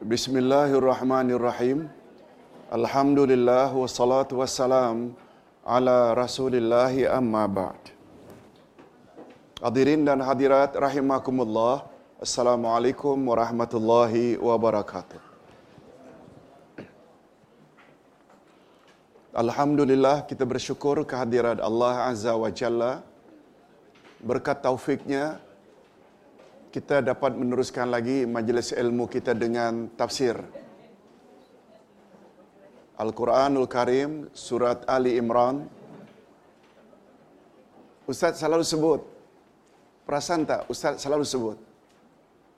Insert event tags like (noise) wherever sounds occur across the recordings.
Bismillahirrahmanirrahim. Alhamdulillah wassalatu wassalam ala Rasulillah amma ba'd. Hadirin dan hadirat rahimakumullah. Assalamualaikum warahmatullahi wabarakatuh. Alhamdulillah kita bersyukur kehadirat Allah Azza wa Jalla. Berkat taufiknya kita dapat meneruskan lagi majlis ilmu kita dengan tafsir Al-Quranul Karim surat Ali Imran. Ustaz selalu sebut, perasan tak Ustaz selalu sebut.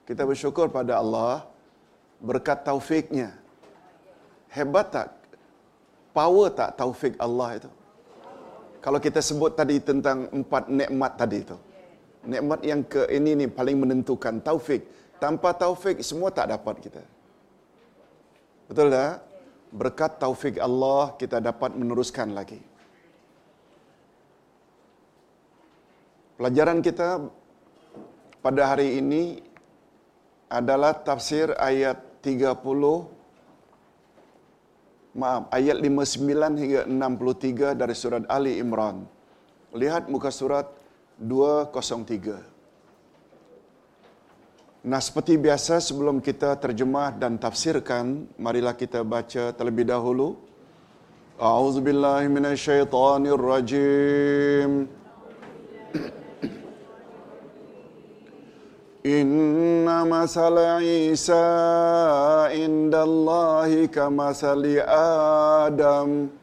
Kita bersyukur pada Allah berkat taufiknya. Hebat tak? Power tak taufik Allah itu? Kalau kita sebut tadi tentang empat nikmat tadi itu. Nikmat yang ke ini ni paling menentukan taufik. Tanpa taufik semua tak dapat kita. Betul tak? Berkat taufik Allah kita dapat meneruskan lagi. Pelajaran kita pada hari ini adalah tafsir ayat 30 maaf ayat 59 hingga 63 dari surat Ali Imran. Lihat muka surat 203. Nah, seperti biasa sebelum kita terjemah dan tafsirkan, marilah kita baca terlebih dahulu. A'udzubillahi minasyaitonirrajim. (clears throat) Inna masala Isa indallahi kamasali Adam.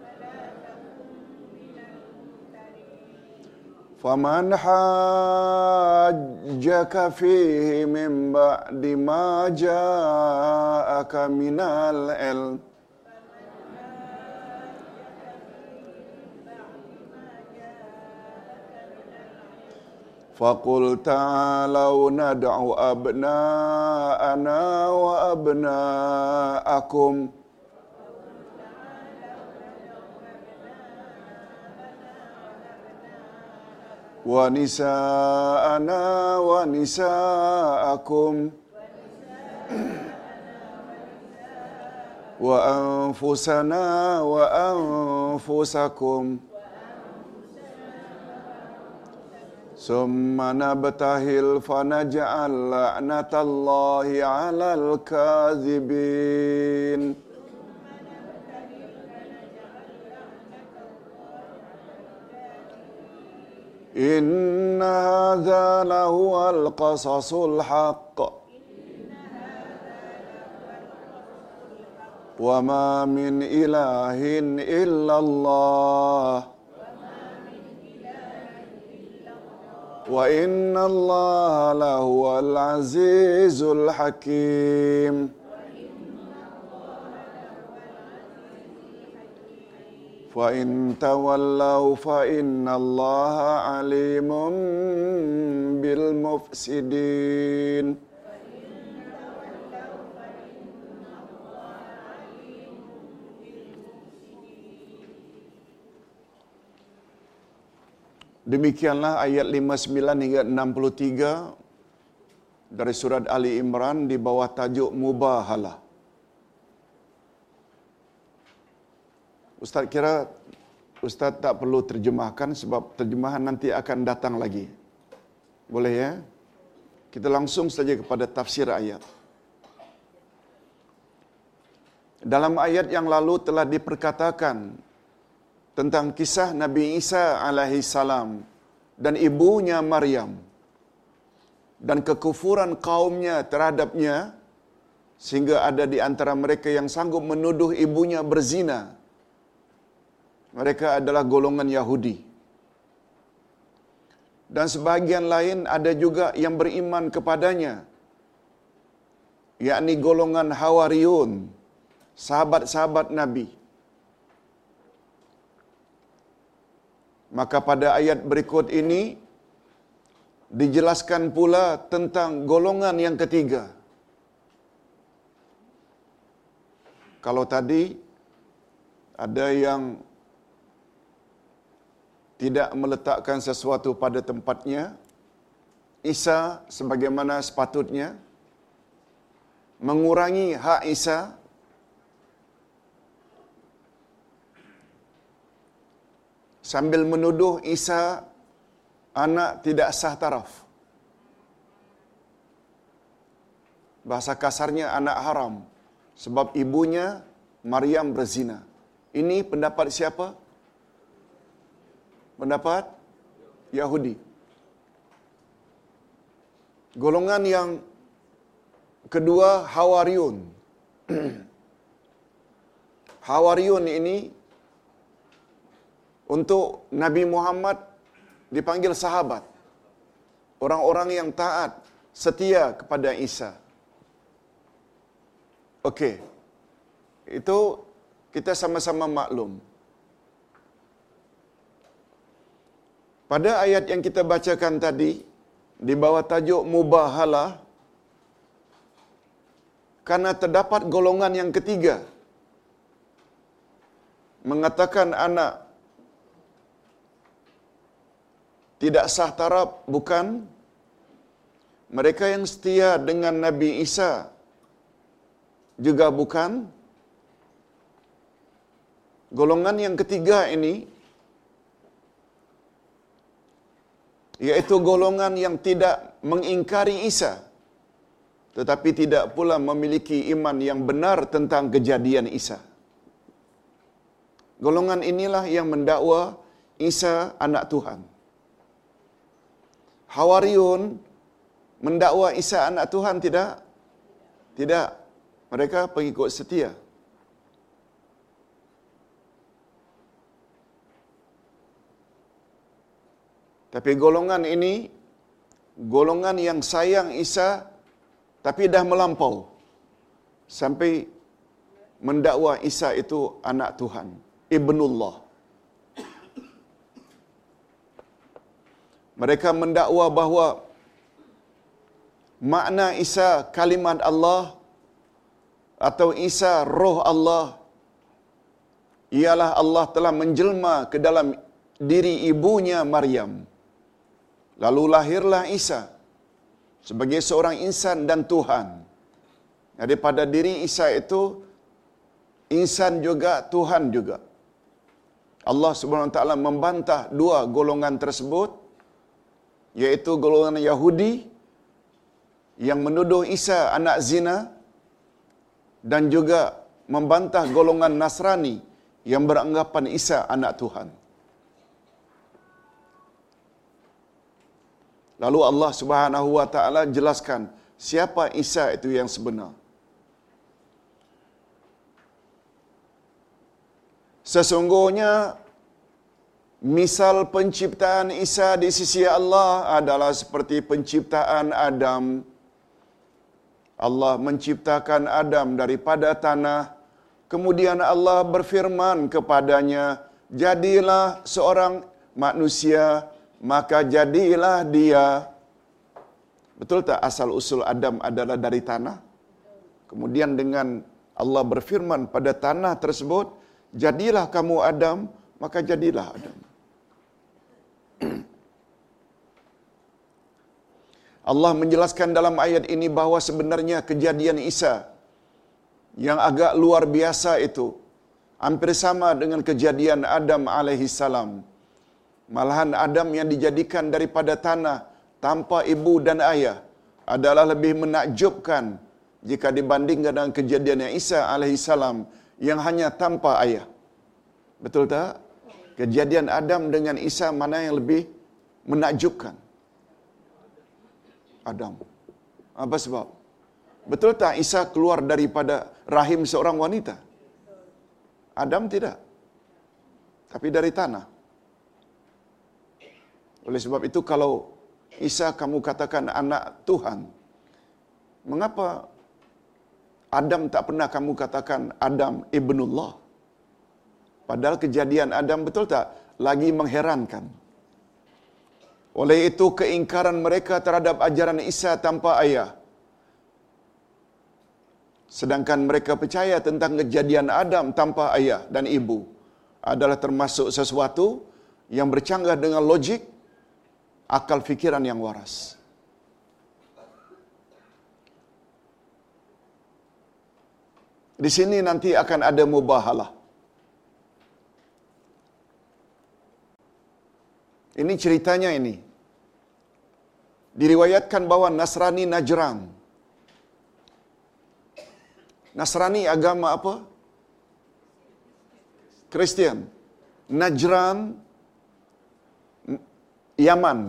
فمن حاجك فيه من بعد ما جاءك من العلم فقل تعالوا ندع أبناءنا وأبناءكم ونساءنا ونساءكم وأنفسنا وأنفسكم ثم نبتهل فنجعل لعنة الله على الكاذبين إن هذا لهو القصص الحق. وما من إله إلا الله. وإن الله لهو العزيز الحكيم. فإن تولوا فإن الله عليم بالمفسدين Demikianlah ayat 59 hingga 63 dari surat Ali Imran di bawah tajuk Mubahalah. Ustaz kira Ustaz tak perlu terjemahkan sebab terjemahan nanti akan datang lagi. Boleh ya? Kita langsung saja kepada tafsir ayat. Dalam ayat yang lalu telah diperkatakan tentang kisah Nabi Isa alaihi salam dan ibunya Maryam dan kekufuran kaumnya terhadapnya sehingga ada di antara mereka yang sanggup menuduh ibunya berzina. Mereka adalah golongan Yahudi. dan sebahagian lain ada juga yang beriman kepadanya yakni golongan Hawariyun sahabat-sahabat Nabi maka pada ayat berikut ini dijelaskan pula tentang golongan yang ketiga kalau tadi ada yang tidak meletakkan sesuatu pada tempatnya Isa sebagaimana sepatutnya mengurangi hak Isa sambil menuduh Isa anak tidak sah taraf. Bahasa kasarnya anak haram sebab ibunya Maryam berzina. Ini pendapat siapa? Pendapat Yahudi. Golongan yang kedua Hawariun. (clears throat) Hawariun ini untuk Nabi Muhammad dipanggil sahabat. Orang-orang yang taat, setia kepada Isa. Okey. Itu kita sama-sama maklum. Pada ayat yang kita bacakan tadi, di bawah tajuk mubahalah, karena terdapat golongan yang ketiga, mengatakan anak tidak sah taraf bukan? Mereka yang setia dengan Nabi Isa juga bukan? Golongan yang ketiga ini yaitu golongan yang tidak mengingkari Isa tetapi tidak pula memiliki iman yang benar tentang kejadian Isa. Golongan inilah yang mendakwa Isa anak Tuhan. Hawariun mendakwa Isa anak Tuhan tidak? Tidak. Mereka pengikut setia. Tapi golongan ini golongan yang sayang Isa tapi dah melampau sampai mendakwa Isa itu anak Tuhan, ibnullah. Mereka mendakwa bahawa makna Isa kalimat Allah atau Isa roh Allah ialah Allah telah menjelma ke dalam diri ibunya Maryam. Lalu lahirlah Isa sebagai seorang insan dan Tuhan. Jadi pada diri Isa itu insan juga Tuhan juga. Allah Taala membantah dua golongan tersebut yaitu golongan Yahudi yang menuduh Isa anak zina dan juga membantah golongan Nasrani yang beranggapan Isa anak Tuhan. Lalu Allah Subhanahu wa taala jelaskan siapa Isa itu yang sebenar. Sesungguhnya misal penciptaan Isa di sisi Allah adalah seperti penciptaan Adam. Allah menciptakan Adam daripada tanah. Kemudian Allah berfirman kepadanya, "Jadilah seorang manusia, maka jadilah dia." Betul tak asal usul Adam adalah dari tanah? Kemudian dengan Allah berfirman pada tanah tersebut, "Jadilah kamu Adam," maka jadilah Adam. (clears throat) Allah menjelaskan dalam ayat ini bahawa sebenarnya kejadian Isa yang agak luar biasa itu hampir sama dengan kejadian Adam alaihi salam. Malahan Adam yang dijadikan daripada tanah tanpa ibu dan ayah adalah lebih menakjubkan jika dibandingkan dengan kejadian Isa alaihi salam yang hanya tanpa ayah. Betul tak? Kejadian Adam dengan Isa mana yang lebih menakjubkan? Adam. Apa sebab? Betul tak Isa keluar daripada rahim seorang wanita? Adam tidak. Tapi dari tanah. Oleh sebab itu kalau Isa kamu katakan anak Tuhan, mengapa Adam tak pernah kamu katakan Adam ibnullah? Padahal kejadian Adam betul tak lagi mengherankan. Oleh itu keingkaran mereka terhadap ajaran Isa tanpa ayah. Sedangkan mereka percaya tentang kejadian Adam tanpa ayah dan ibu adalah termasuk sesuatu yang bercanggah dengan logik akal fikiran yang waras. Di sini nanti akan ada mubahalah. Ini ceritanya ini. Diriwayatkan bahwa Nasrani Najran. Nasrani agama apa? Kristian. Najran Yaman.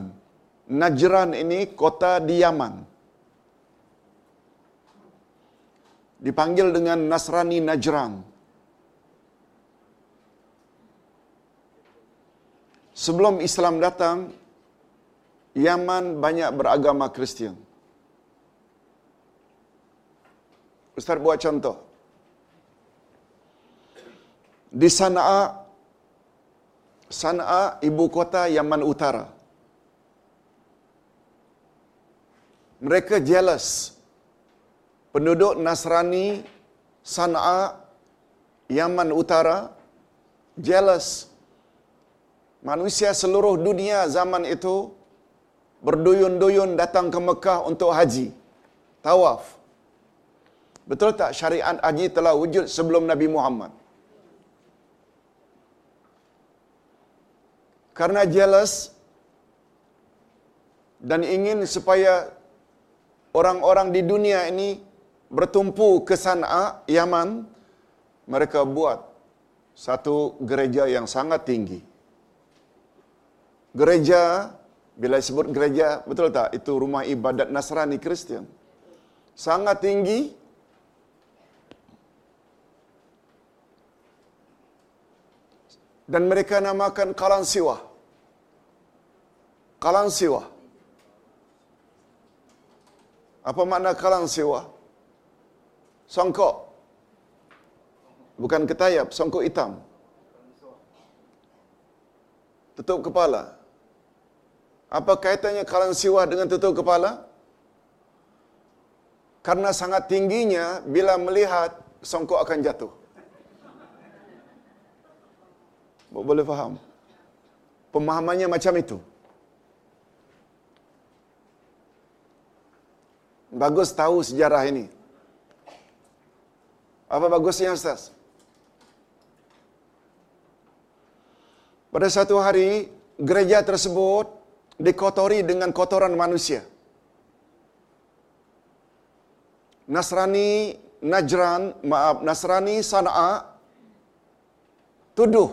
Najran ini kota di Yaman. Dipanggil dengan Nasrani Najran. Sebelum Islam datang, Yaman banyak beragama Kristian. Ustaz buat contoh. Di Sana'a, Sana'a ibu kota Yaman Utara. Mereka jealous. Penduduk Nasrani Sana'a Yaman Utara jealous. Manusia seluruh dunia zaman itu berduyun-duyun datang ke Mekah untuk haji. Tawaf. Betul tak syariat haji telah wujud sebelum Nabi Muhammad? Karena jealous dan ingin supaya orang-orang di dunia ini bertumpu ke Sana'a, Yaman, mereka buat satu gereja yang sangat tinggi. Gereja, bila sebut gereja, betul tak? Itu rumah ibadat Nasrani Kristian. Sangat tinggi. Dan mereka namakan Kalan Siwa. Apa makna Kalan Siwa? Songkok. Bukan ketayap, songkok hitam. Tutup kepala. Apa kaitannya Kalan Siwa dengan tutup kepala? Karena sangat tingginya, bila melihat, songkok akan jatuh. Boleh faham? Pemahamannya macam itu. Bagus tahu sejarah ini. Apa bagusnya Ustaz? Pada satu hari, gereja tersebut dikotori dengan kotoran manusia. Nasrani Najran, maaf, Nasrani Sana'a tuduh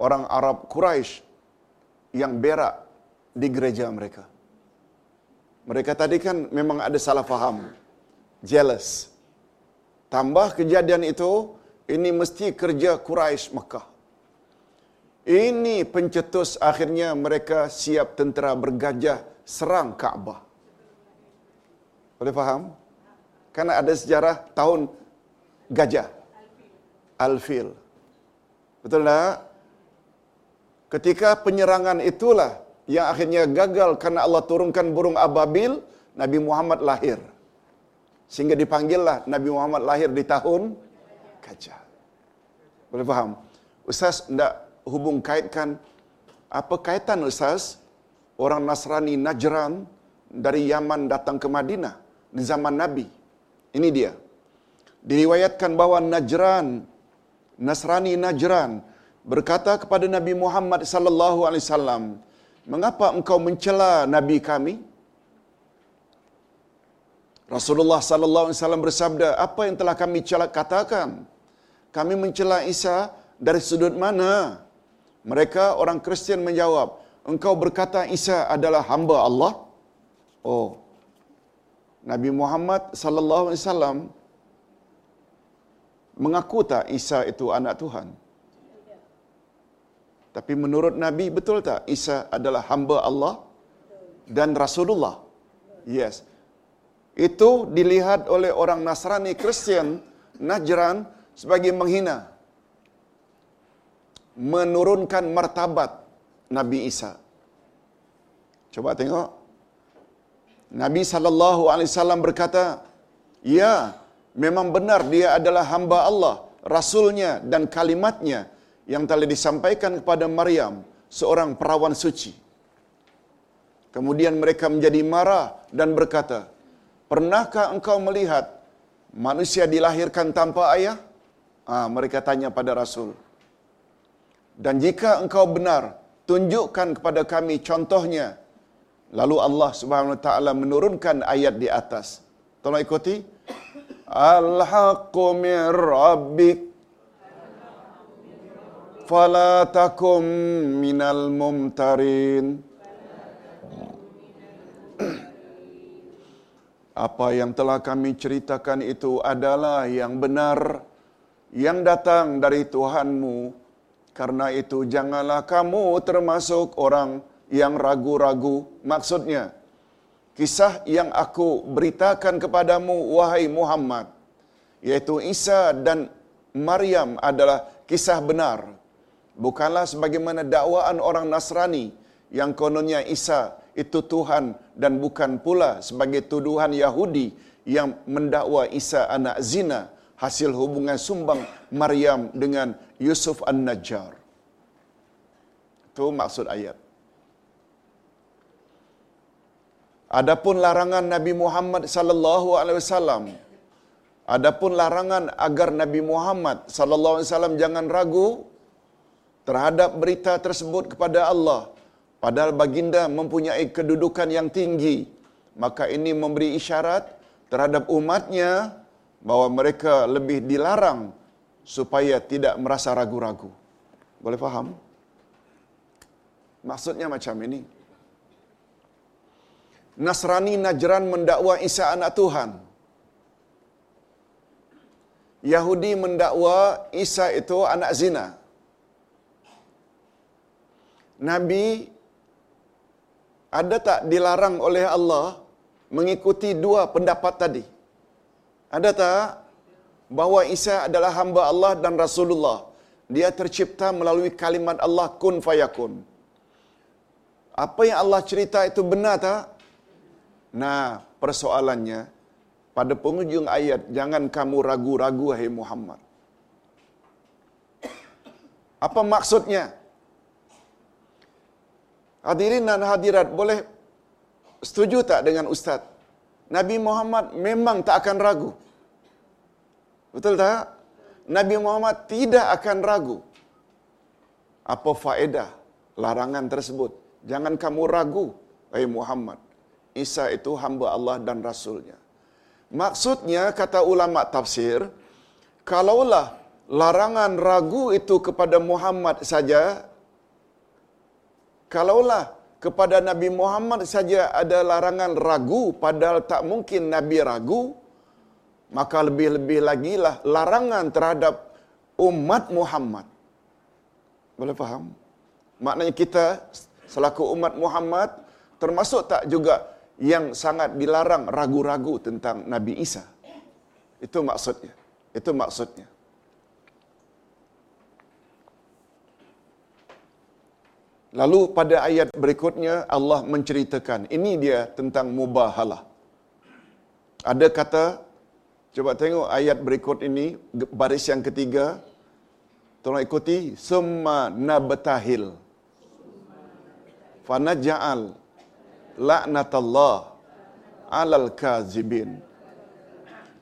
orang Arab Quraisy yang berak di gereja mereka. Mereka tadi kan memang ada salah faham. Jealous. Tambah kejadian itu, ini mesti kerja Quraisy Mekah. Ini pencetus akhirnya mereka siap tentera bergajah serang Kaabah. Boleh faham? Karena ada sejarah tahun gajah. Al-Fil. Betul tak? Ketika penyerangan itulah yang akhirnya gagal karena Allah turunkan burung ababil, Nabi Muhammad lahir. Sehingga dipanggillah Nabi Muhammad lahir di tahun gajah. Boleh faham? Ustaz tidak hubung kaitkan apa kaitan Ustaz orang Nasrani Najran dari Yaman datang ke Madinah di zaman Nabi. Ini dia. Diriwayatkan bahwa Najran Nasrani Najran berkata kepada Nabi Muhammad sallallahu alaihi wasallam, "Mengapa engkau mencela nabi kami?" Rasulullah sallallahu alaihi wasallam bersabda, "Apa yang telah kami celak katakan? Kami mencela Isa dari sudut mana?" Mereka orang Kristian menjawab, "Engkau berkata Isa adalah hamba Allah?" Oh. Nabi Muhammad sallallahu alaihi wasallam mengaku tak Isa itu anak Tuhan? Tapi menurut Nabi betul tak Isa adalah hamba Allah dan Rasulullah? Yes. Itu dilihat oleh orang Nasrani Kristian Najran sebagai menghina. Menurunkan martabat Nabi Isa. Coba tengok. Nabi sallallahu alaihi wasallam berkata, "Ya, memang benar dia adalah hamba Allah, rasulnya dan kalimatnya yang telah disampaikan kepada Maryam, seorang perawan suci." Kemudian mereka menjadi marah dan berkata, "Pernahkah engkau melihat manusia dilahirkan tanpa ayah?" Ah, mereka tanya pada Rasul. Dan jika engkau benar, tunjukkan kepada kami contohnya. Lalu Allah Subhanahu wa taala menurunkan ayat di atas. Tolong ikuti. Al-haqqu min rabbik fala takum minal mumtarin. Apa yang telah kami ceritakan itu adalah yang benar yang datang dari Tuhanmu. Karena itu janganlah kamu termasuk orang yang ragu-ragu. Maksudnya, kisah yang aku beritakan kepadamu, wahai Muhammad, yaitu Isa dan Maryam adalah kisah benar. Bukanlah sebagaimana dakwaan orang Nasrani yang kononnya Isa itu Tuhan dan bukan pula sebagai tuduhan Yahudi yang mendakwa Isa anak zina hasil hubungan sumbang Maryam dengan Yusuf An-Najjar. Itu maksud ayat. Adapun larangan Nabi Muhammad sallallahu alaihi wasallam Adapun larangan agar Nabi Muhammad sallallahu alaihi wasallam jangan ragu terhadap berita tersebut kepada Allah padahal baginda mempunyai kedudukan yang tinggi maka ini memberi isyarat terhadap umatnya bahwa mereka lebih dilarang supaya tidak merasa ragu-ragu. Boleh faham? Maksudnya macam ini. Nasrani Najran mendakwa Isa anak Tuhan. Yahudi mendakwa Isa itu anak zina. Nabi ada tak dilarang oleh Allah mengikuti dua pendapat tadi? Ada tak bahawa Isa adalah hamba Allah dan Rasulullah? Dia tercipta melalui kalimat Allah kun fayakun. Apa yang Allah cerita itu benar tak? Nah, persoalannya pada penghujung ayat jangan kamu ragu-ragu wahai Muhammad. Apa maksudnya? Hadirin dan hadirat boleh setuju tak dengan ustaz? Nabi Muhammad memang tak akan ragu. Betul tak? Nabi Muhammad tidak akan ragu. Apa faedah larangan tersebut? Jangan kamu ragu, wahai Muhammad. Isa itu hamba Allah dan Rasulnya. Maksudnya, kata ulama tafsir, kalaulah larangan ragu itu kepada Muhammad saja, kalaulah kepada Nabi Muhammad saja ada larangan ragu, padahal tak mungkin Nabi ragu, maka lebih-lebih lagi lah larangan terhadap umat Muhammad. Boleh faham? Maknanya kita selaku umat Muhammad termasuk tak juga yang sangat dilarang ragu-ragu tentang Nabi Isa. Itu maksudnya. Itu maksudnya. Lalu pada ayat berikutnya Allah menceritakan ini dia tentang mubahalah. Ada kata coba tengok ayat berikut ini baris yang ketiga. Tolong ikuti summa nabtahil. Fanaja'al la'natallah alal kazibin.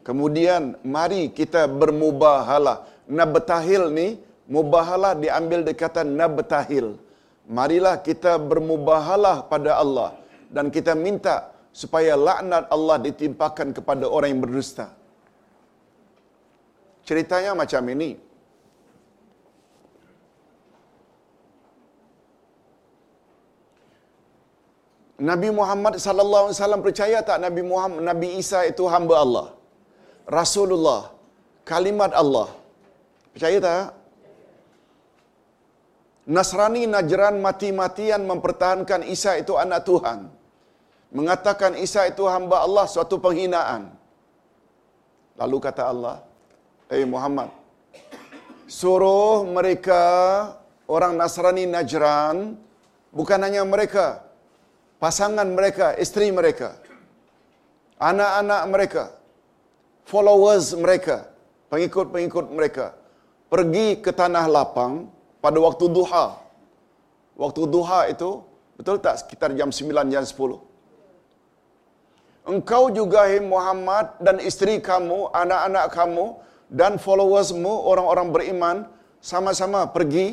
Kemudian mari kita bermubahalah. Nabtahil ni mubahalah diambil dari kata nabtahil. Marilah kita bermubahalah pada Allah dan kita minta supaya laknat Allah ditimpakan kepada orang yang berdusta. Ceritanya macam ini. Nabi Muhammad sallallahu alaihi wasallam percaya tak Nabi Muhammad Nabi Isa itu hamba Allah? Rasulullah, kalimat Allah. Percaya tak? Nasrani Najran mati-matian mempertahankan Isa itu anak Tuhan. Mengatakan Isa itu hamba Allah suatu penghinaan. Lalu kata Allah, "Eh hey Muhammad, suruh mereka orang Nasrani Najran bukan hanya mereka, pasangan mereka, isteri mereka, anak-anak mereka, followers mereka, pengikut-pengikut mereka pergi ke tanah lapang pada waktu duha. Waktu duha itu, betul tak sekitar jam 9, jam 10. Engkau juga hai Muhammad dan isteri kamu, anak-anak kamu dan followersmu, orang-orang beriman, sama-sama pergi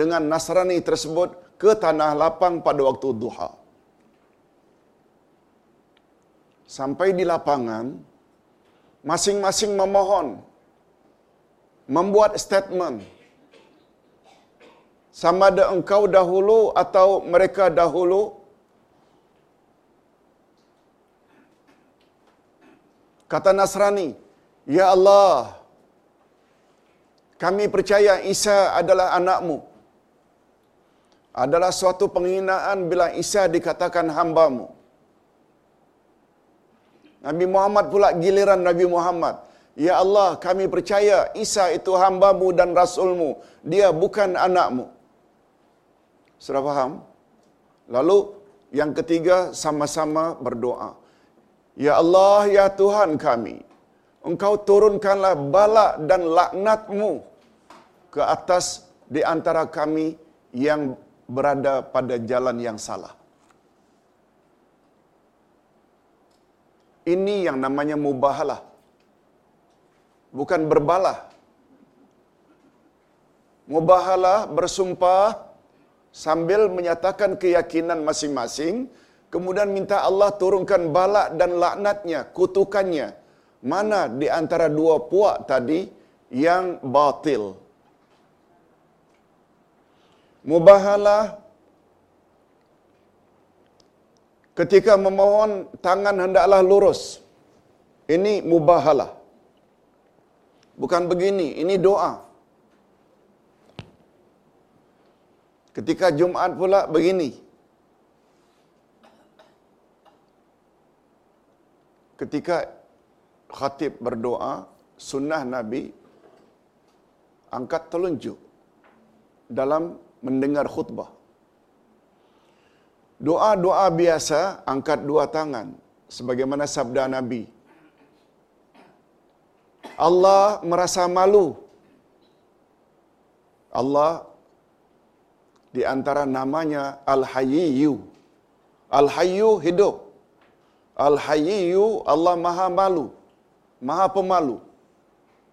dengan Nasrani tersebut ke tanah lapang pada waktu duha. Sampai di lapangan, masing-masing memohon, membuat statement, sama ada engkau dahulu atau mereka dahulu kata Nasrani ya Allah kami percaya Isa adalah anakmu adalah suatu penghinaan bila Isa dikatakan hambamu Nabi Muhammad pula giliran Nabi Muhammad Ya Allah, kami percaya Isa itu hambamu dan rasulmu. Dia bukan anakmu. Sudah faham? Lalu yang ketiga sama-sama berdoa. Ya Allah, ya Tuhan kami. Engkau turunkanlah bala dan laknatmu ke atas di antara kami yang berada pada jalan yang salah. Ini yang namanya mubahalah. Bukan berbalah. Mubahalah bersumpah sambil menyatakan keyakinan masing-masing, kemudian minta Allah turunkan balak dan laknatnya, kutukannya. Mana di antara dua puak tadi yang batil? Mubahalah ketika memohon tangan hendaklah lurus. Ini mubahalah. Bukan begini, ini doa. Ketika Jumaat pula begini. Ketika khatib berdoa, sunnah Nabi angkat telunjuk dalam mendengar khutbah. Doa-doa biasa angkat dua tangan sebagaimana sabda Nabi. Allah merasa malu. Allah di antara namanya Al-Hayyu. Al-Hayyu hidup. Al-Hayyu Allah Maha Malu. Maha Pemalu.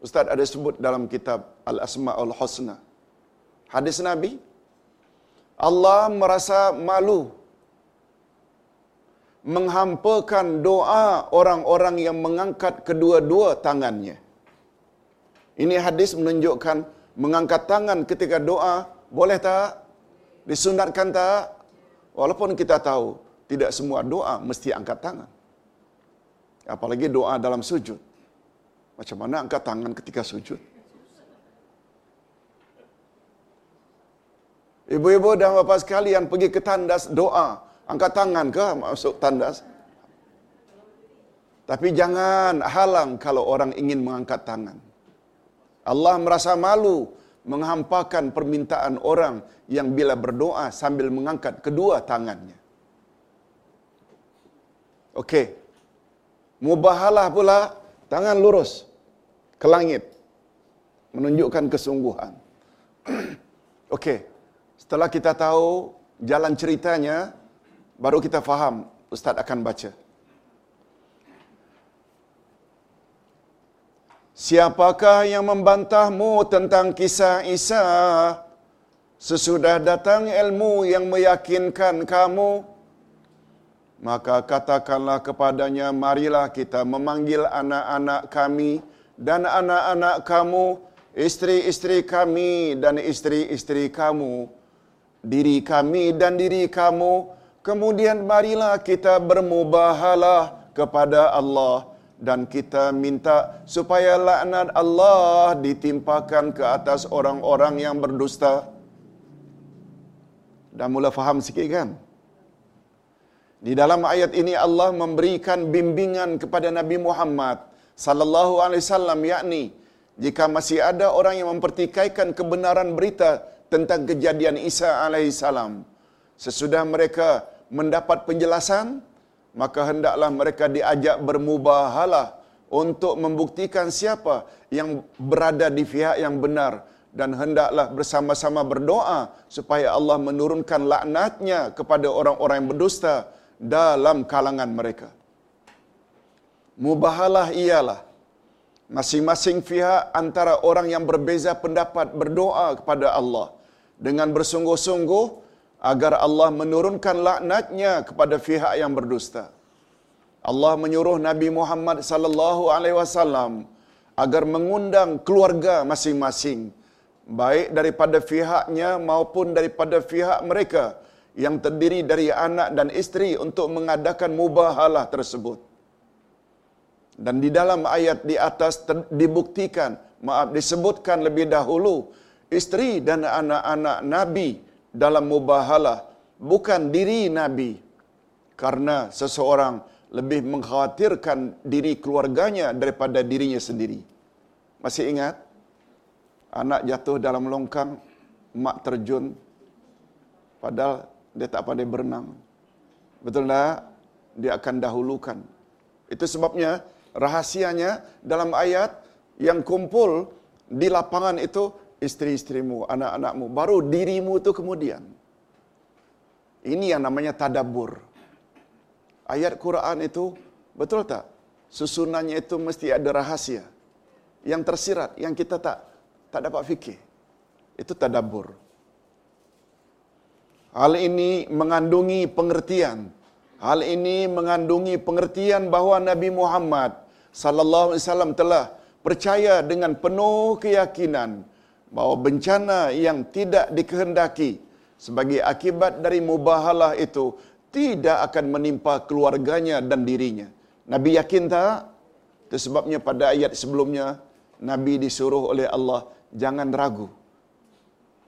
Ustaz ada sebut dalam kitab Al-Asma'ul Husna. Hadis Nabi Allah merasa malu menghampakan doa orang-orang yang mengangkat kedua-dua tangannya. Ini hadis menunjukkan mengangkat tangan ketika doa boleh tak? Disunatkan tak? Walaupun kita tahu tidak semua doa mesti angkat tangan. Apalagi doa dalam sujud. Macam mana angkat tangan ketika sujud? Ibu-ibu dan bapa sekalian pergi ke tandas doa. Angkat tangan ke masuk tandas? Tapi jangan halang kalau orang ingin mengangkat tangan. Allah merasa malu menghampakan permintaan orang yang bila berdoa sambil mengangkat kedua tangannya. Okey. Mubahalah pula tangan lurus ke langit menunjukkan kesungguhan. (clears throat) Okey. Setelah kita tahu jalan ceritanya, baru kita faham ustaz akan baca. Siapakah yang membantahmu tentang kisah Isa? Sesudah datang ilmu yang meyakinkan kamu, maka katakanlah kepadanya, marilah kita memanggil anak-anak kami dan anak-anak kamu, istri-istri kami dan istri-istri kamu, diri kami dan diri kamu, kemudian marilah kita bermubahalah kepada Allah dan kita minta supaya laknat Allah ditimpakan ke atas orang-orang yang berdusta. Dah mula faham sikit kan? Di dalam ayat ini Allah memberikan bimbingan kepada Nabi Muhammad sallallahu alaihi wasallam yakni jika masih ada orang yang mempertikaikan kebenaran berita tentang kejadian Isa alaihi salam sesudah mereka mendapat penjelasan maka hendaklah mereka diajak bermubahalah untuk membuktikan siapa yang berada di pihak yang benar dan hendaklah bersama-sama berdoa supaya Allah menurunkan laknatnya kepada orang-orang yang berdusta dalam kalangan mereka. Mubahalah ialah masing-masing pihak antara orang yang berbeza pendapat berdoa kepada Allah dengan bersungguh-sungguh agar Allah menurunkan laknatnya kepada pihak yang berdusta. Allah menyuruh Nabi Muhammad sallallahu alaihi wasallam agar mengundang keluarga masing-masing baik daripada pihaknya maupun daripada pihak mereka yang terdiri dari anak dan isteri untuk mengadakan mubahalah tersebut. Dan di dalam ayat di atas ter- dibuktikan, maaf disebutkan lebih dahulu isteri dan anak-anak Nabi dalam mubahalah bukan diri Nabi karena seseorang lebih mengkhawatirkan diri keluarganya daripada dirinya sendiri. Masih ingat? Anak jatuh dalam longkang, mak terjun, padahal dia tak pandai berenang. Betul tak? Dia akan dahulukan. Itu sebabnya rahasianya dalam ayat yang kumpul di lapangan itu isteri-isterimu, anak-anakmu, baru dirimu itu kemudian. Ini yang namanya tadabur. Ayat Quran itu betul tak? Susunannya itu mesti ada rahasia yang tersirat yang kita tak tak dapat fikir. Itu tadabur. Hal ini mengandungi pengertian. Hal ini mengandungi pengertian bahawa Nabi Muhammad sallallahu alaihi wasallam telah percaya dengan penuh keyakinan bahawa bencana yang tidak dikehendaki sebagai akibat dari mubahalah itu tidak akan menimpa keluarganya dan dirinya. Nabi yakin tak? Itu sebabnya pada ayat sebelumnya Nabi disuruh oleh Allah jangan ragu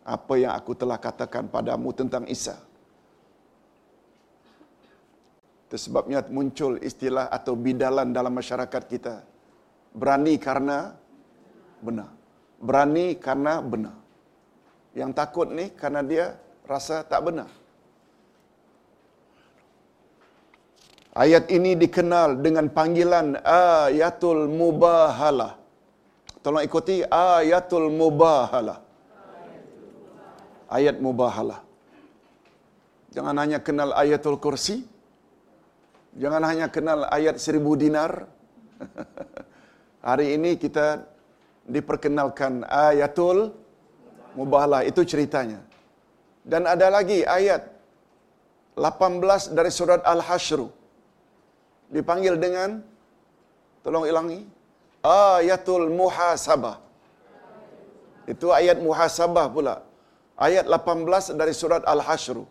apa yang aku telah katakan padamu tentang Isa. Itu sebabnya muncul istilah atau bidalan dalam masyarakat kita. Berani karena benar. Berani karena benar. Yang takut ni karena dia rasa tak benar. Ayat ini dikenal dengan panggilan ayatul mubahalah. Tolong ikuti ayatul mubahalah. Ayat mubahalah. Jangan hanya kenal ayatul kursi. Jangan hanya kenal ayat seribu dinar. (laughs) Hari ini kita diperkenalkan ayatul mubahalah. Itu ceritanya. Dan ada lagi ayat 18 dari surat Al-Hashru. Dipanggil dengan, tolong ilangi, ayatul muhasabah. Itu ayat muhasabah pula. Ayat 18 dari surat Al-Hashru.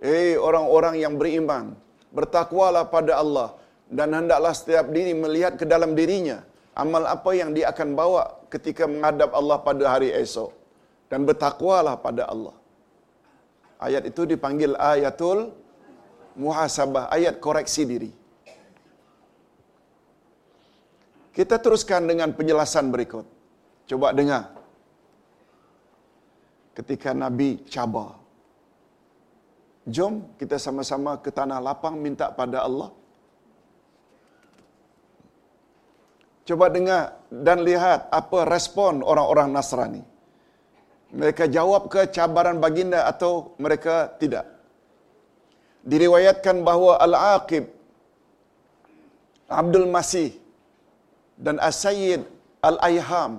Eh orang-orang yang beriman, bertakwalah pada Allah dan hendaklah setiap diri melihat ke dalam dirinya amal apa yang dia akan bawa ketika menghadap Allah pada hari esok dan bertakwalah pada Allah. Ayat itu dipanggil ayatul muhasabah, ayat koreksi diri. Kita teruskan dengan penjelasan berikut. Coba dengar. Ketika Nabi cabar. Jom kita sama-sama ke tanah lapang minta pada Allah. Coba dengar dan lihat apa respon orang-orang Nasrani. Mereka jawab ke cabaran baginda atau mereka tidak. Diriwayatkan bahawa Al-Aqib Abdul Masih dan As-Sayyid Al-Ayham,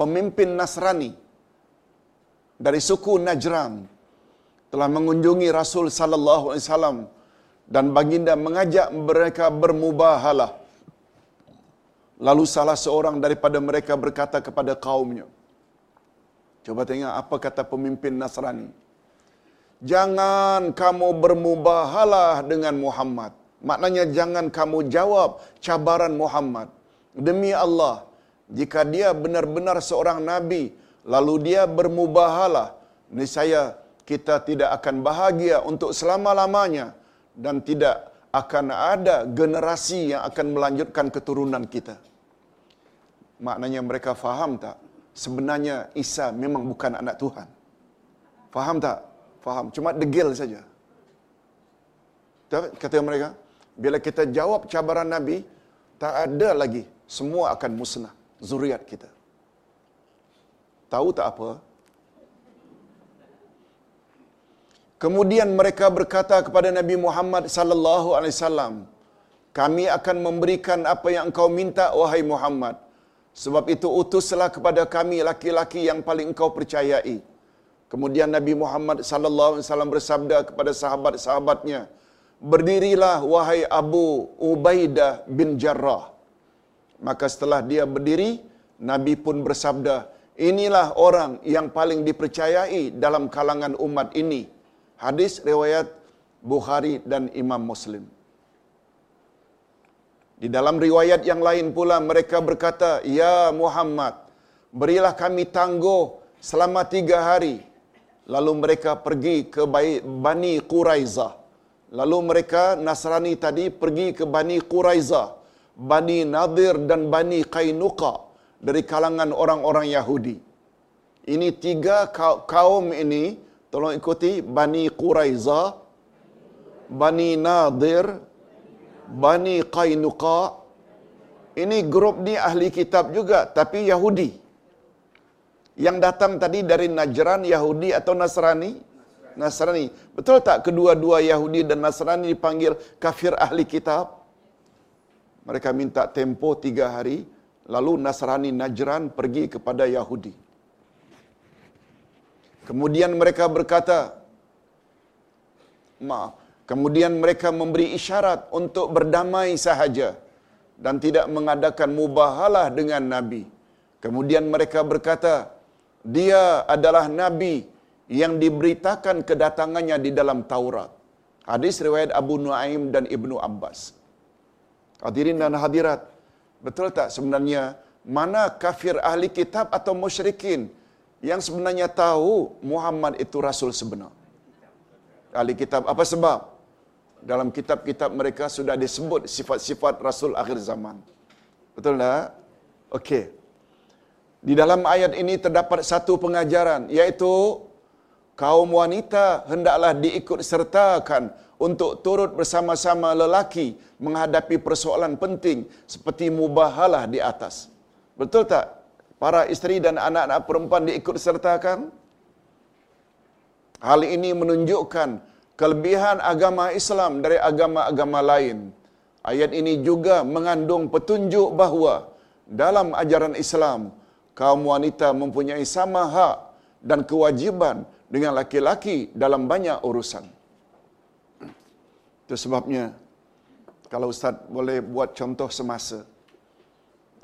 pemimpin Nasrani dari suku Najran, telah mengunjungi Rasul sallallahu alaihi wasallam dan baginda mengajak mereka bermubahalah. Lalu salah seorang daripada mereka berkata kepada kaumnya, Coba tengok apa kata pemimpin Nasrani. Jangan kamu bermubahalah dengan Muhammad. Maknanya jangan kamu jawab cabaran Muhammad. Demi Allah, jika dia benar-benar seorang nabi, lalu dia bermubahalah, saya kita tidak akan bahagia untuk selama-lamanya dan tidak akan ada generasi yang akan melanjutkan keturunan kita. Maknanya mereka faham tak? Sebenarnya Isa memang bukan anak Tuhan. Faham tak? Faham. Cuma degil saja. Kata mereka, bila kita jawab cabaran Nabi, tak ada lagi. Semua akan musnah. Zuriat kita. Tahu tak apa? Kemudian mereka berkata kepada Nabi Muhammad sallallahu alaihi wasallam, "Kami akan memberikan apa yang engkau minta wahai Muhammad. Sebab itu utuslah kepada kami laki-laki yang paling engkau percayai." Kemudian Nabi Muhammad sallallahu alaihi wasallam bersabda kepada sahabat-sahabatnya, "Berdirilah wahai Abu Ubaidah bin Jarrah." Maka setelah dia berdiri, Nabi pun bersabda, "Inilah orang yang paling dipercayai dalam kalangan umat ini." Hadis riwayat Bukhari dan Imam Muslim. Di dalam riwayat yang lain pula mereka berkata, Ya Muhammad, berilah kami tangguh selama tiga hari. Lalu mereka pergi ke Bani Quraizah. Lalu mereka Nasrani tadi pergi ke Bani Quraizah, Bani Nadir dan Bani Qainuqa dari kalangan orang-orang Yahudi. Ini tiga kaum ini, tolong ikuti, Bani Quraizah, Bani Nadir, Bani Qainuqa. Ini grup ni ahli kitab juga, tapi Yahudi. Yang datang tadi dari Najran, Yahudi atau Nasrani? Nasrani. Betul tak kedua-dua Yahudi dan Nasrani dipanggil kafir ahli kitab? Mereka minta tempo tiga hari, lalu Nasrani Najran pergi kepada Yahudi. Kemudian mereka berkata, maaf, kemudian mereka memberi isyarat untuk berdamai sahaja dan tidak mengadakan mubahalah dengan Nabi. Kemudian mereka berkata, dia adalah Nabi yang diberitakan kedatangannya di dalam Taurat. Hadis riwayat Abu Nuaim dan Ibnu Abbas. Hadirin dan hadirat, betul tak sebenarnya mana kafir ahli kitab atau musyrikin yang sebenarnya tahu Muhammad itu rasul sebenar? Ahli kitab apa sebab? Dalam kitab-kitab mereka sudah disebut sifat-sifat rasul akhir zaman. Betul tak? Okey. Di dalam ayat ini terdapat satu pengajaran yaitu kaum wanita hendaklah diikut sertakan untuk turut bersama-sama lelaki menghadapi persoalan penting seperti mubahalah di atas. Betul tak? Para isteri dan anak-anak perempuan diikut sertakan? Hal ini menunjukkan kelebihan agama Islam dari agama-agama lain. Ayat ini juga mengandung petunjuk bahawa dalam ajaran Islam, kaum wanita mempunyai sama hak dan kewajiban dengan laki-laki dalam banyak urusan. Itu sebabnya, kalau Ustaz boleh buat contoh semasa,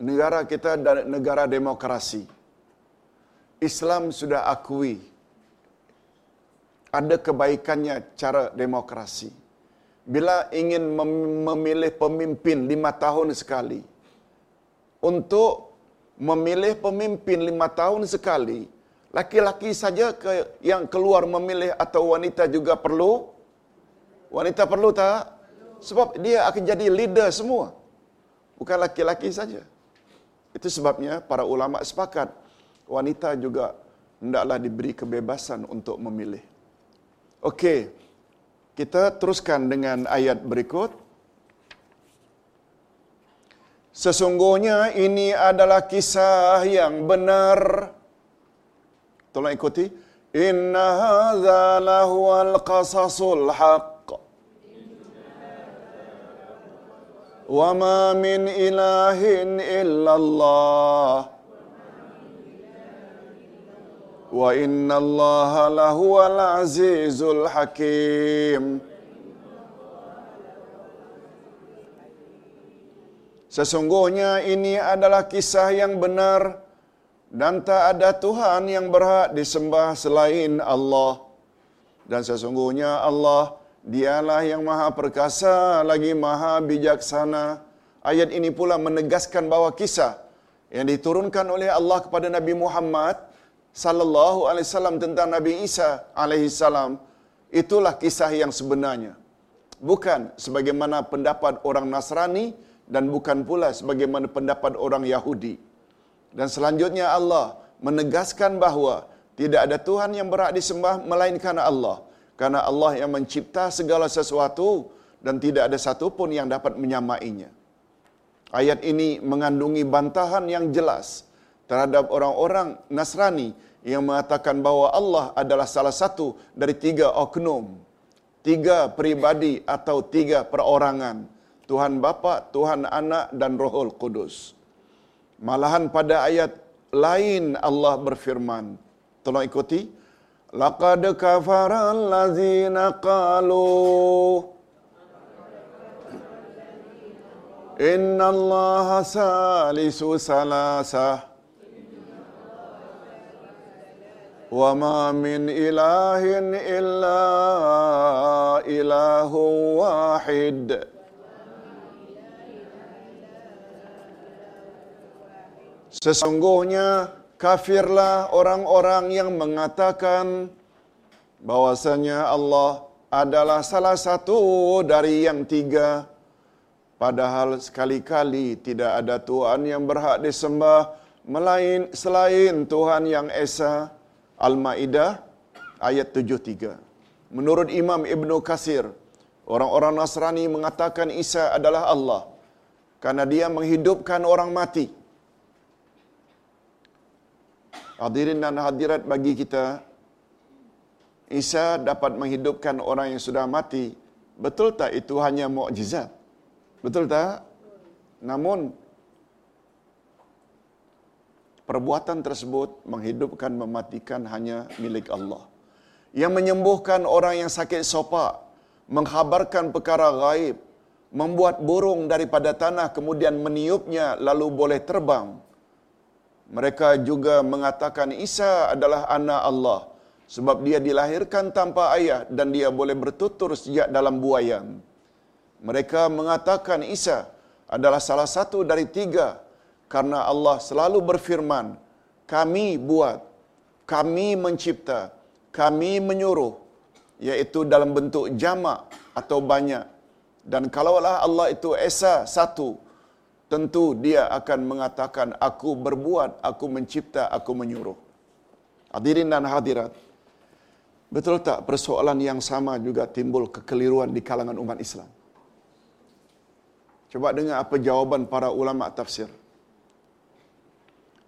negara kita negara demokrasi. Islam sudah akui ada kebaikannya cara demokrasi. Bila ingin memilih pemimpin lima tahun sekali, untuk memilih pemimpin lima tahun sekali, laki-laki saja ke, yang keluar memilih atau wanita juga perlu? Wanita perlu tak? Sebab dia akan jadi leader semua. Bukan laki-laki saja. Itu sebabnya para ulama sepakat wanita juga hendaklah diberi kebebasan untuk memilih. Okey. Kita teruskan dengan ayat berikut. Sesungguhnya ini adalah kisah yang benar. Tolong ikuti. Inna hadza lahuwal qasasul haqq. Wa ma min ilahin illallah. Inna allaha lahuwal azizul hakim. Sesungguhnya ini adalah kisah yang benar dan tak ada Tuhan yang berhak disembah selain Allah. Dan sesungguhnya Allah dialah yang maha perkasa lagi maha bijaksana. Ayat ini pula menegaskan bahawa kisah yang diturunkan oleh Allah kepada Nabi Muhammad sallallahu alaihi wasallam tentang Nabi Isa alaihi salam itulah kisah yang sebenarnya. Bukan sebagaimana pendapat orang Nasrani dan bukan pula sebagaimana pendapat orang Yahudi. Dan selanjutnya Allah menegaskan bahawa tidak ada Tuhan yang berhak disembah melainkan Allah. Karena Allah yang mencipta segala sesuatu dan tidak ada satu pun yang dapat menyamainya. Ayat ini mengandungi bantahan yang jelas terhadap orang-orang Nasrani yang mengatakan bahawa Allah adalah salah satu dari tiga oknum, tiga pribadi atau tiga perorangan. Tuhan Bapa, Tuhan Anak dan Rohul Kudus. Malahan pada ayat lain Allah berfirman. Tolong ikuti. Laqad kafara allazina qalu Inna Allah salisu salasah Ma min ilahin illa ilahu wahid Sesungguhnya kafirlah orang-orang yang mengatakan bahwasanya Allah adalah salah satu dari yang tiga. Padahal sekali-kali tidak ada Tuhan yang berhak disembah melain selain Tuhan yang Esa. Al-Maidah ayat 73. Menurut Imam Ibnu Kasir, orang-orang Nasrani mengatakan Isa adalah Allah karena dia menghidupkan orang mati. Hadirin dan hadirat bagi kita, Isa dapat menghidupkan orang yang sudah mati. Betul tak itu hanya mukjizat? Betul tak? Namun perbuatan tersebut menghidupkan mematikan hanya milik Allah. Yang menyembuhkan orang yang sakit sopak, menghabarkan perkara gaib, membuat burung daripada tanah kemudian meniupnya lalu boleh terbang. Mereka juga mengatakan Isa adalah anak Allah sebab dia dilahirkan tanpa ayah dan dia boleh bertutur sejak dalam buayan. Mereka mengatakan Isa adalah salah satu dari tiga karena Allah selalu berfirman, kami buat, kami mencipta, kami menyuruh, yaitu dalam bentuk jamak atau banyak. Dan kalaulah Allah itu Esa satu, tentu dia akan mengatakan, aku berbuat, aku mencipta, aku menyuruh. Hadirin dan hadirat, betul tak persoalan yang sama juga timbul kekeliruan di kalangan umat Islam? Coba dengar apa jawaban para ulama tafsir.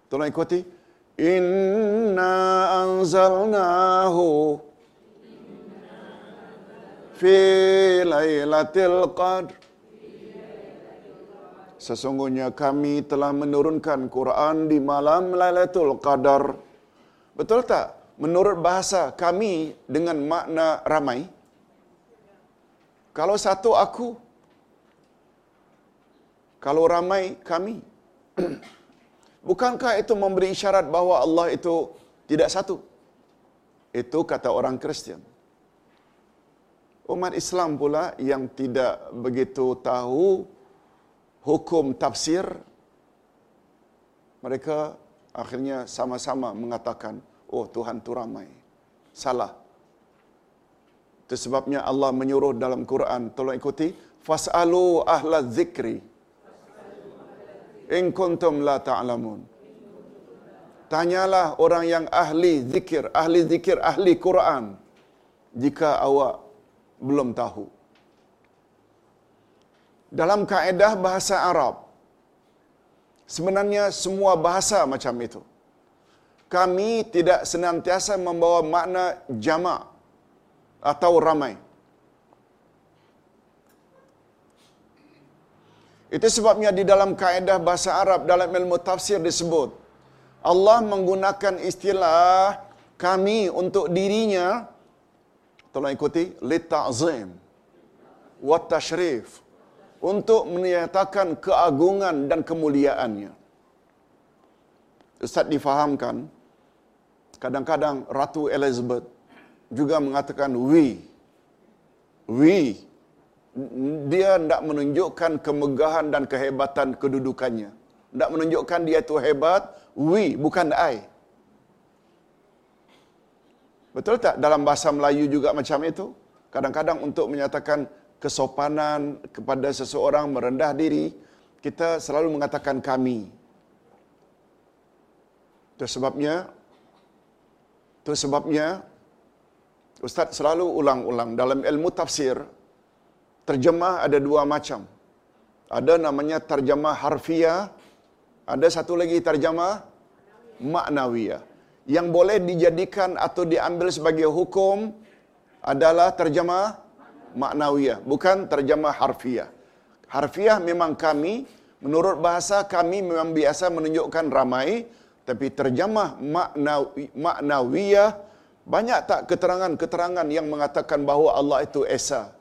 Tolong ikuti. Inna anzalnahu fi lailatul qadr. Sesungguhnya kami telah menurunkan Quran di malam Lailatul Qadar. Betul tak? Menurut bahasa kami dengan makna ramai. Kalau satu aku, kalau ramai kami. (clears throat) Bukankah itu memberi isyarat bahawa Allah itu tidak satu? Itu kata orang Kristian. Umat Islam pula yang tidak begitu tahu hukum tafsir, mereka akhirnya sama-sama mengatakan, oh Tuhan itu ramai. Salah. Itu sebabnya Allah menyuruh dalam Quran, tolong ikuti, Fas'alu ahla zikri in kuntum la ta'lamun. Tanyalah orang yang ahli zikir, ahli zikir, ahli Quran jika awak belum tahu. Dalam kaedah bahasa Arab, sebenarnya semua bahasa macam itu. Kami tidak senantiasa membawa makna jamak atau ramai. Itu sebabnya di dalam kaedah bahasa Arab dalam ilmu tafsir disebut Allah menggunakan istilah kami untuk dirinya tolong ikuti litazim wa tashrif untuk menyatakan keagungan dan kemuliaannya. Ustaz difahamkan kadang-kadang Ratu Elizabeth juga mengatakan we we dia tidak menunjukkan kemegahan dan kehebatan kedudukannya. Tidak menunjukkan dia itu hebat, we, bukan I. Betul tak dalam bahasa Melayu juga macam itu? Kadang-kadang untuk menyatakan kesopanan kepada seseorang merendah diri, kita selalu mengatakan kami. Itu sebabnya itu sebabnya Ustaz selalu ulang-ulang dalam ilmu tafsir terjemah ada dua macam. Ada namanya terjemah harfiah, ada satu lagi terjemah maknawiyah. Yang boleh dijadikan atau diambil sebagai hukum adalah terjemah maknawiyah, bukan terjemah harfiah. Harfiah memang kami, menurut bahasa kami memang biasa menunjukkan ramai, tapi terjemah maknawiyah banyak tak keterangan-keterangan yang mengatakan bahawa Allah itu Esa.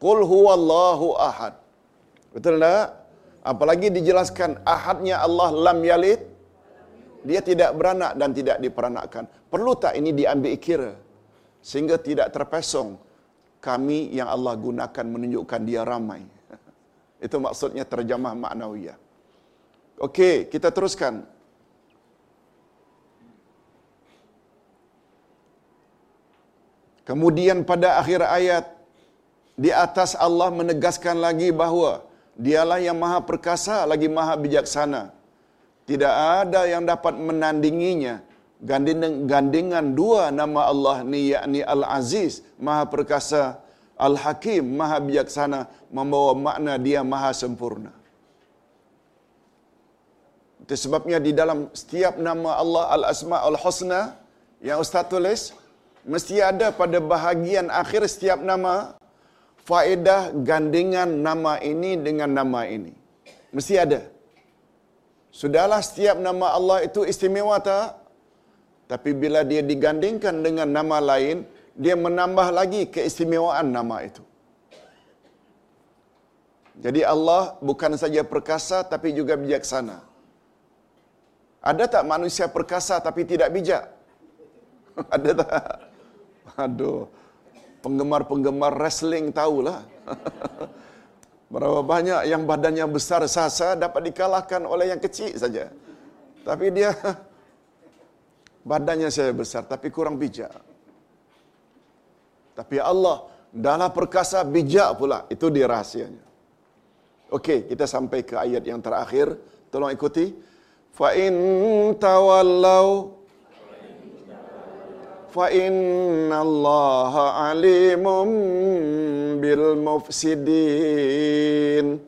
Qul huwallahu ahad. Betul tak? Apalagi dijelaskan ahadnya Allah lam yalid. Dia tidak beranak dan tidak diperanakkan. Perlu tak ini diambil kira? Sehingga tidak terpesong kami yang Allah gunakan menunjukkan dia ramai. (laughs) Itu maksudnya terjemah maknawiyah. Okey, kita teruskan. Kemudian pada akhir ayat di atas Allah menegaskan lagi bahawa dialah yang maha perkasa lagi maha bijaksana. Tidak ada yang dapat menandinginya. Gandingan dua nama Allah ni yakni Al-Aziz, maha perkasa, Al-Hakim, maha bijaksana, membawa makna dia maha sempurna. Itu sebabnya di dalam setiap nama Allah Al-Asma Al-Husna yang Ustaz tulis, mesti ada pada bahagian akhir setiap nama faedah gandingan nama ini dengan nama ini. Mesti ada. Sudahlah setiap nama Allah itu istimewa tak? Tapi bila dia digandingkan dengan nama lain, dia menambah lagi keistimewaan nama itu. Jadi Allah bukan saja perkasa tapi juga bijaksana. Ada tak manusia perkasa tapi tidak bijak? (laughs) Ada tak? Aduh, penggemar-penggemar wrestling tahulah. (laughs) Berapa banyak yang badannya besar sasa dapat dikalahkan oleh yang kecil saja. Tapi dia (laughs) badannya saya besar tapi kurang bijak. Tapi Allah dalam perkasa bijak pula. Itu dia rahasianya. Okey, kita sampai ke ayat yang terakhir. Tolong ikuti. Fa in tawallau fa inna Allah alimum bil mufsidin.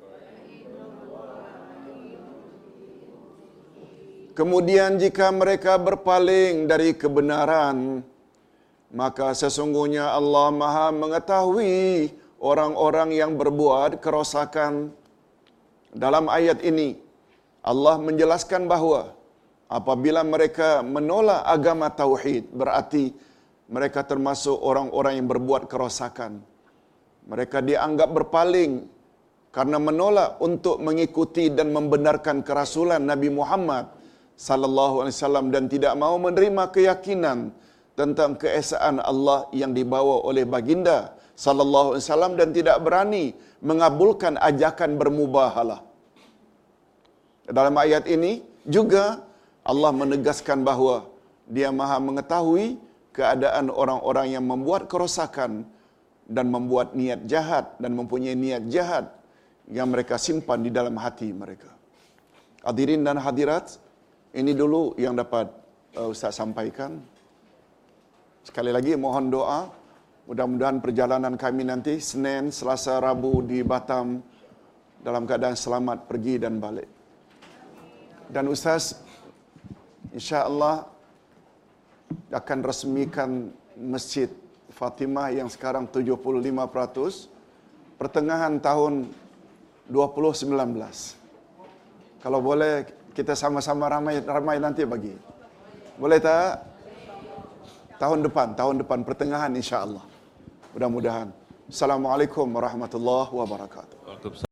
Kemudian jika mereka berpaling dari kebenaran, maka sesungguhnya Allah Maha mengetahui orang-orang yang berbuat kerosakan. Dalam ayat ini, Allah menjelaskan bahawa apabila mereka menolak agama tauhid berarti mereka termasuk orang-orang yang berbuat kerosakan. Mereka dianggap berpaling karena menolak untuk mengikuti dan membenarkan kerasulan Nabi Muhammad sallallahu alaihi wasallam dan tidak mau menerima keyakinan tentang keesaan Allah yang dibawa oleh baginda sallallahu alaihi wasallam dan tidak berani mengabulkan ajakan bermubahalah. Dalam ayat ini juga Allah menegaskan bahawa dia maha mengetahui keadaan orang-orang yang membuat kerosakan dan membuat niat jahat dan mempunyai niat jahat yang mereka simpan di dalam hati mereka. Hadirin dan hadirat, ini dulu yang dapat uh, Ustaz sampaikan. Sekali lagi mohon doa. Mudah-mudahan perjalanan kami nanti Senin, Selasa, Rabu di Batam dalam keadaan selamat pergi dan balik. Dan Ustaz insya-Allah akan resmikan Masjid Fatimah yang sekarang 75% pertengahan tahun 2019. Kalau boleh kita sama-sama ramai ramai nanti bagi. Boleh tak? Tahun depan, tahun depan pertengahan insya-Allah. Mudah-mudahan. Assalamualaikum warahmatullahi wabarakatuh.